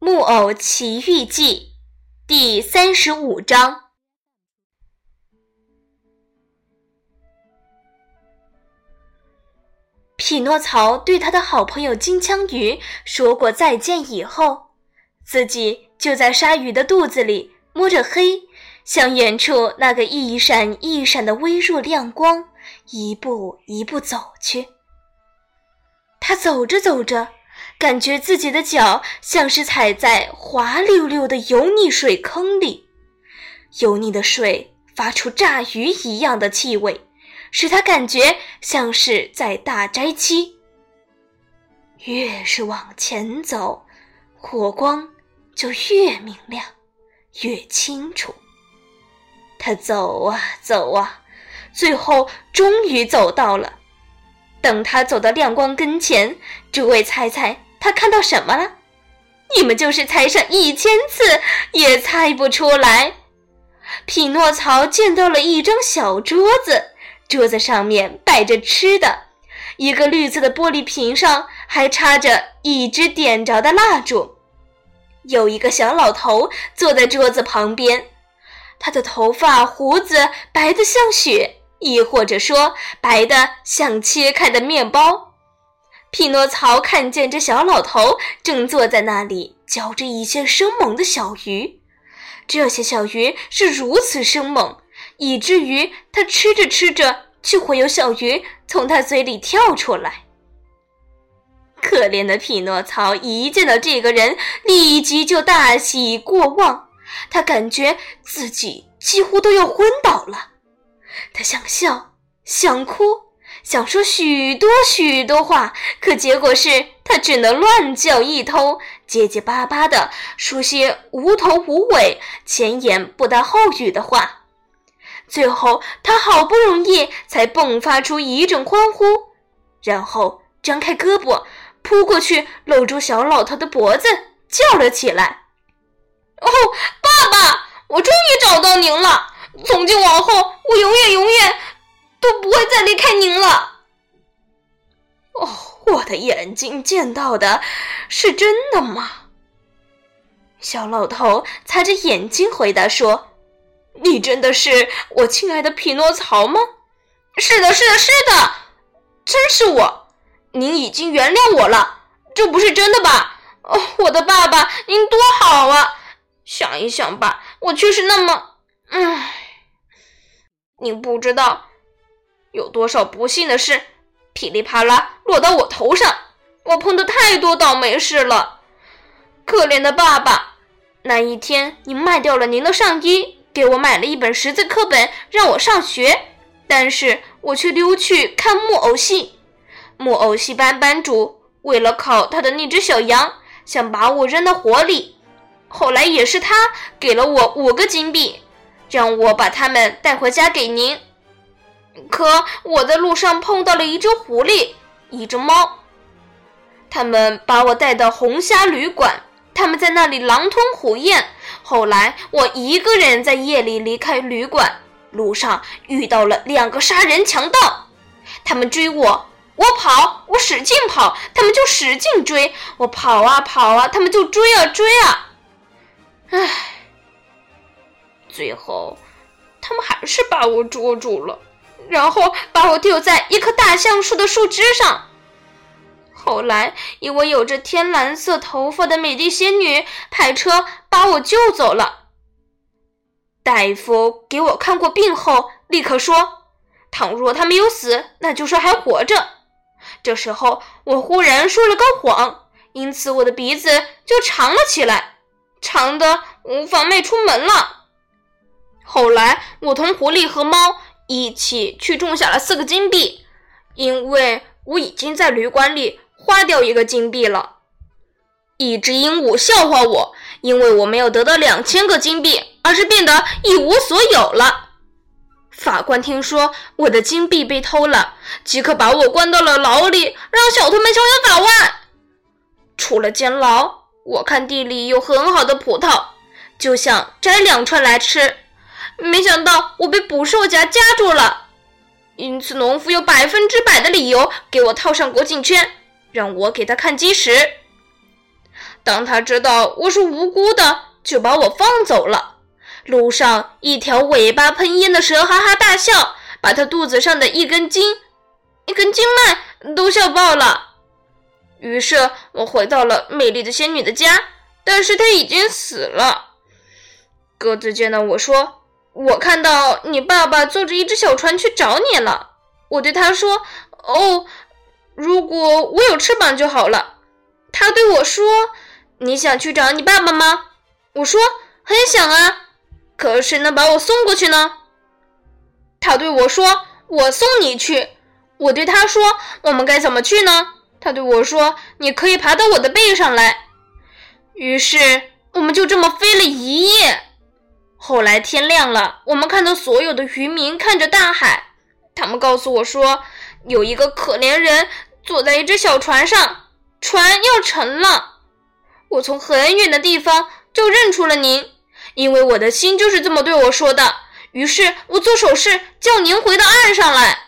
《木偶奇遇记》第三十五章。匹诺曹对他的好朋友金枪鱼说过再见以后，自己就在鲨鱼的肚子里摸着黑，向远处那个一闪一闪的微弱亮光一步一步走去。他走着走着。感觉自己的脚像是踩在滑溜溜的油腻水坑里，油腻的水发出炸鱼一样的气味，使他感觉像是在大斋期。越是往前走，火光就越明亮，越清楚。他走啊走啊，最后终于走到了。等他走到亮光跟前，诸位猜猜？他看到什么了？你们就是猜上一千次也猜不出来。匹诺曹见到了一张小桌子，桌子上面摆着吃的，一个绿色的玻璃瓶上还插着一支点着的蜡烛。有一个小老头坐在桌子旁边，他的头发胡子白得像雪，亦或者说白得像切开的面包。匹诺曹看见这小老头正坐在那里嚼着一些生猛的小鱼，这些小鱼是如此生猛，以至于他吃着吃着就会有小鱼从他嘴里跳出来。可怜的匹诺曹一见到这个人，立即就大喜过望，他感觉自己几乎都要昏倒了，他想笑，想哭。想说许多许多话，可结果是他只能乱叫一通，结结巴巴的说些无头无尾、前言不搭后语的话。最后，他好不容易才迸发出一阵欢呼，然后张开胳膊扑过去，搂住小老头的脖子，叫了起来：“哦，爸爸，我终于找到您了！从今往后，我永远永远……”都不会再离开您了。哦，我的眼睛见到的是真的吗？小老头擦着眼睛回答说：“你真的是我亲爱的匹诺曹吗？”“是的，是的，是的，真是我。您已经原谅我了，这不是真的吧？哦，我的爸爸，您多好啊！想一想吧，我却是那么……唉，您不知道。”有多少不幸的事，噼里啪啦落到我头上？我碰的太多倒霉事了。可怜的爸爸，那一天你卖掉了您的上衣，给我买了一本识字课本让我上学，但是我却溜去看木偶戏。木偶戏班班主为了烤他的那只小羊，想把我扔到火里。后来也是他给了我五个金币，让我把它们带回家给您。可我在路上碰到了一只狐狸，一只猫，他们把我带到红虾旅馆，他们在那里狼吞虎咽。后来我一个人在夜里离开旅馆，路上遇到了两个杀人强盗，他们追我，我跑，我使劲跑，他们就使劲追，我跑啊跑啊，他们就追啊追啊，唉，最后他们还是把我捉住了。然后把我丢在一棵大橡树的树枝上。后来，一位有着天蓝色头发的美丽仙女派车把我救走了。大夫给我看过病后，立刻说：“倘若他没有死，那就是还活着。”这时候，我忽然说了个谎，因此我的鼻子就长了起来，长的无法迈出门了。后来，我同狐狸和猫。一起去种下了四个金币，因为我已经在旅馆里花掉一个金币了。一只鹦鹉笑话我，因为我没有得到两千个金币，而是变得一无所有了。法官听说我的金币被偷了，即刻把我关到了牢里，让小偷们逍遥法外。出了监牢，我看地里有很好的葡萄，就想摘两串来吃。没想到我被捕兽夹夹住了，因此农夫有百分之百的理由给我套上国境圈，让我给他看鸡屎。当他知道我是无辜的，就把我放走了。路上，一条尾巴喷烟的蛇哈哈大笑，把他肚子上的一根筋、一根经脉都笑爆了。于是我回到了美丽的仙女的家，但是她已经死了。鸽子见到我说：“我看到你爸爸坐着一只小船去找你了。”我对他说：“哦，如果我有翅膀就好了。”他对我说：“你想去找你爸爸吗？”我说：“很想啊。”可谁能把我送过去呢？他对我说：“我送你去。”我对他说：“我们该怎么去呢？”他对我说：“你可以爬到我的背上来。”于是我们就这么飞了一夜。后来天亮了，我们看到所有的渔民看着大海，他们告诉我说，有一个可怜人坐在一只小船上，船要沉了。我从很远的地方就认出了您。因为我的心就是这么对我说的，于是我做手势叫您回到岸上来。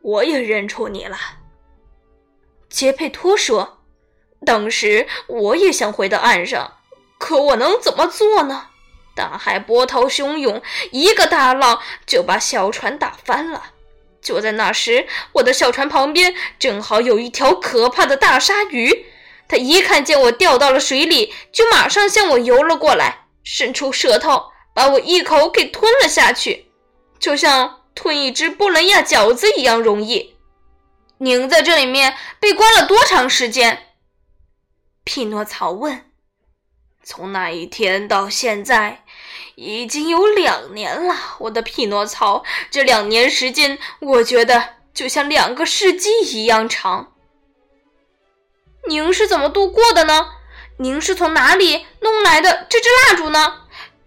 我也认出你了，杰佩托说。当时我也想回到岸上，可我能怎么做呢？大海波涛汹涌，一个大浪就把小船打翻了。就在那时，我的小船旁边正好有一条可怕的大鲨鱼，它一看见我掉到了水里，就马上向我游了过来。伸出舌头，把我一口给吞了下去，就像吞一只布伦亚饺子一样容易。您在这里面被关了多长时间？匹诺曹问。从那一天到现在，已经有两年了，我的匹诺曹。这两年时间，我觉得就像两个世纪一样长。您是怎么度过的呢？您是从哪里弄来的这支蜡烛呢？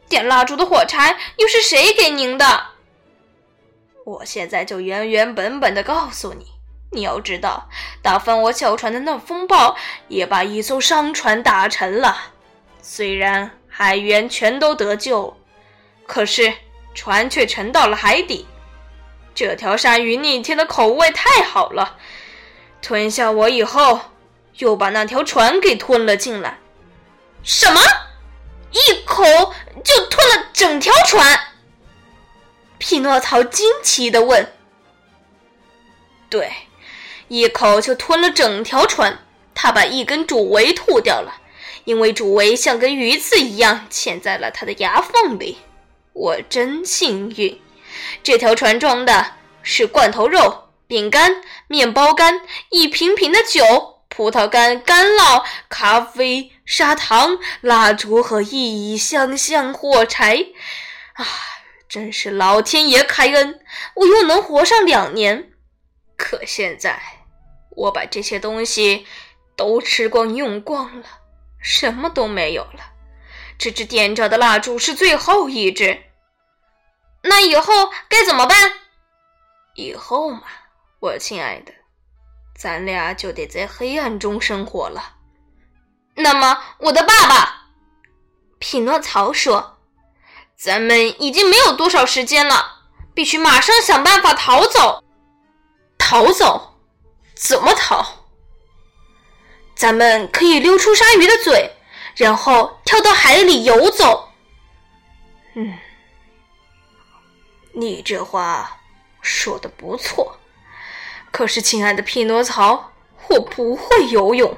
点蜡烛的火柴又是谁给您的？我现在就原原本本的告诉你。你要知道，打翻我小船的那风暴也把一艘商船打沉了。虽然海员全都得救，可是船却沉到了海底。这条鲨鱼逆天的口味太好了，吞下我以后，又把那条船给吞了进来。什么？一口就吞了整条船？匹诺曹惊奇的问。对，一口就吞了整条船。他把一根主桅吐掉了，因为主桅像根鱼刺一样嵌在了他的牙缝里。我真幸运。这条船装的是罐头肉、饼干、面包干，一瓶瓶的酒。葡萄干、干酪、咖啡、砂糖、蜡烛和一箱箱火柴，啊，真是老天爷开恩，我又能活上两年。可现在，我把这些东西都吃光用光了，什么都没有了。这支点着的蜡烛是最后一支。那以后该怎么办？以后嘛，我亲爱的。咱俩就得在黑暗中生活了。那么，我的爸爸，匹诺曹说：“咱们已经没有多少时间了，必须马上想办法逃走。逃走？怎么逃？咱们可以溜出鲨鱼的嘴，然后跳到海里游走。”嗯，你这话说的不错。可是，亲爱的匹诺曹，我不会游泳。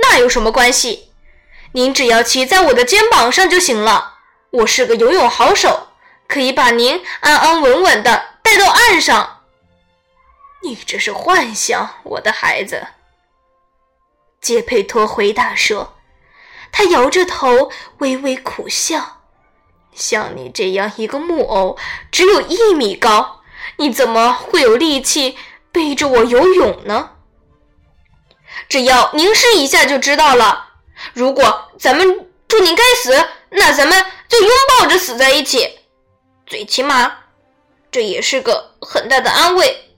那有什么关系？您只要骑在我的肩膀上就行了。我是个游泳好手，可以把您安安稳稳的带到岸上。你这是幻想，我的孩子。杰佩托回答说，他摇着头，微微苦笑。像你这样一个木偶，只有一米高。你怎么会有力气背着我游泳呢？只要凝视一下就知道了。如果咱们祝你该死，那咱们就拥抱着死在一起，最起码这也是个很大的安慰。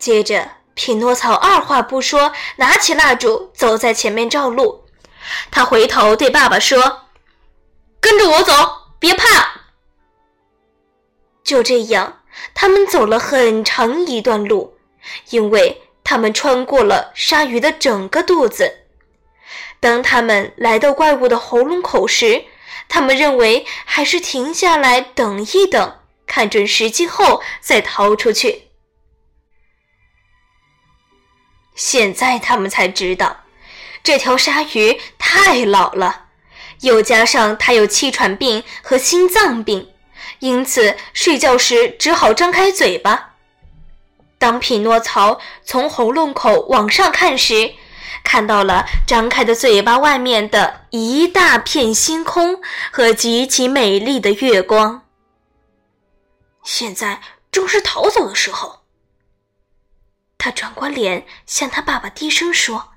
接着，匹诺曹二话不说，拿起蜡烛，走在前面照路。他回头对爸爸说：“跟着我走，别怕。”就这样，他们走了很长一段路，因为他们穿过了鲨鱼的整个肚子。当他们来到怪物的喉咙口时，他们认为还是停下来等一等，看准时机后再逃出去。现在他们才知道，这条鲨鱼太老了，又加上它有气喘病和心脏病，因此睡觉时只好张开嘴巴。当匹诺曹从喉咙口往上看时，看到了张开的嘴巴外面的一大片星空和极其美丽的月光。现在正是逃走的时候。他转过脸，向他爸爸低声说：“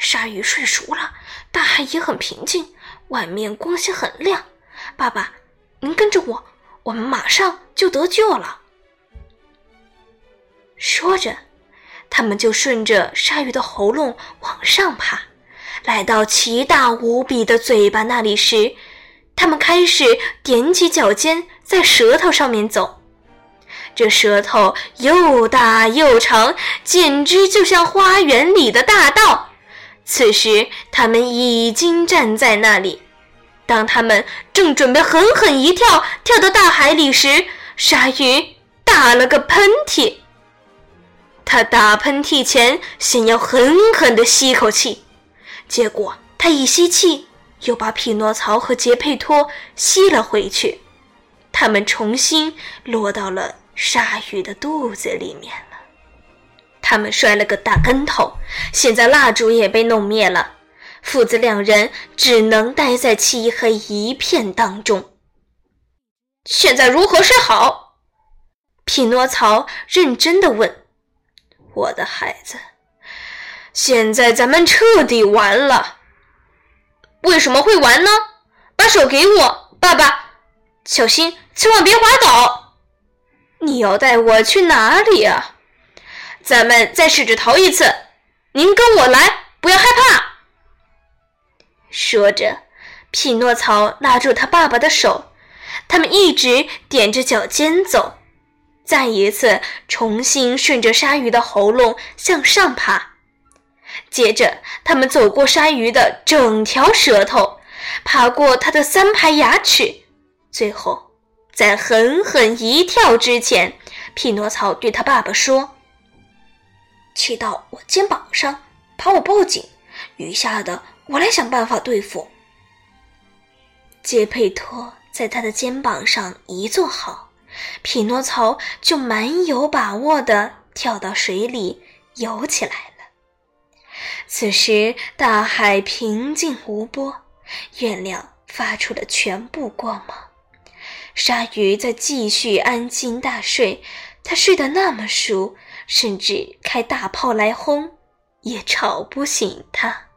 鲨鱼睡熟了，大海也很平静，外面光线很亮。爸爸，您跟着我，我们马上就得救了。”说着，他们就顺着鲨鱼的喉咙往上爬，来到奇大无比的嘴巴那里时，他们开始踮起脚尖，在舌头上面走。这舌头又大又长，简直就像花园里的大道。此时，他们已经站在那里。当他们正准备狠狠一跳，跳到大海里时，鲨鱼打了个喷嚏。他打喷嚏前，先要狠狠地吸口气，结果他一吸气，又把匹诺曹和杰佩托吸了回去。他们重新落到了鲨鱼的肚子里面了。他们摔了个大跟头，现在蜡烛也被弄灭了。父子两人只能待在漆黑一片当中。现在如何是好？匹诺曹认真的问。我的孩子，现在咱们彻底完了。为什么会完呢？把手给我，爸爸，小心，千万别滑倒。你要带我去哪里啊？咱们再试着逃一次。您跟我来，不要害怕。说着，匹诺曹拉住他爸爸的手，他们一直踮着脚尖走。再一次重新顺着鲨鱼的喉咙向上爬，接着他们走过鲨鱼的整条舌头，爬过它的三排牙齿，最后在狠狠一跳之前，匹诺曹对他爸爸说：“骑到我肩膀上，把我抱紧，余下的我来想办法对付。”杰佩托在他的肩膀上一坐好。匹诺曹就蛮有把握的跳到水里游起来了。此时，大海平静无波，月亮发出了全部光芒。鲨鱼在继续安心大睡，它睡得那么熟，甚至开大炮来轰，也吵不醒它。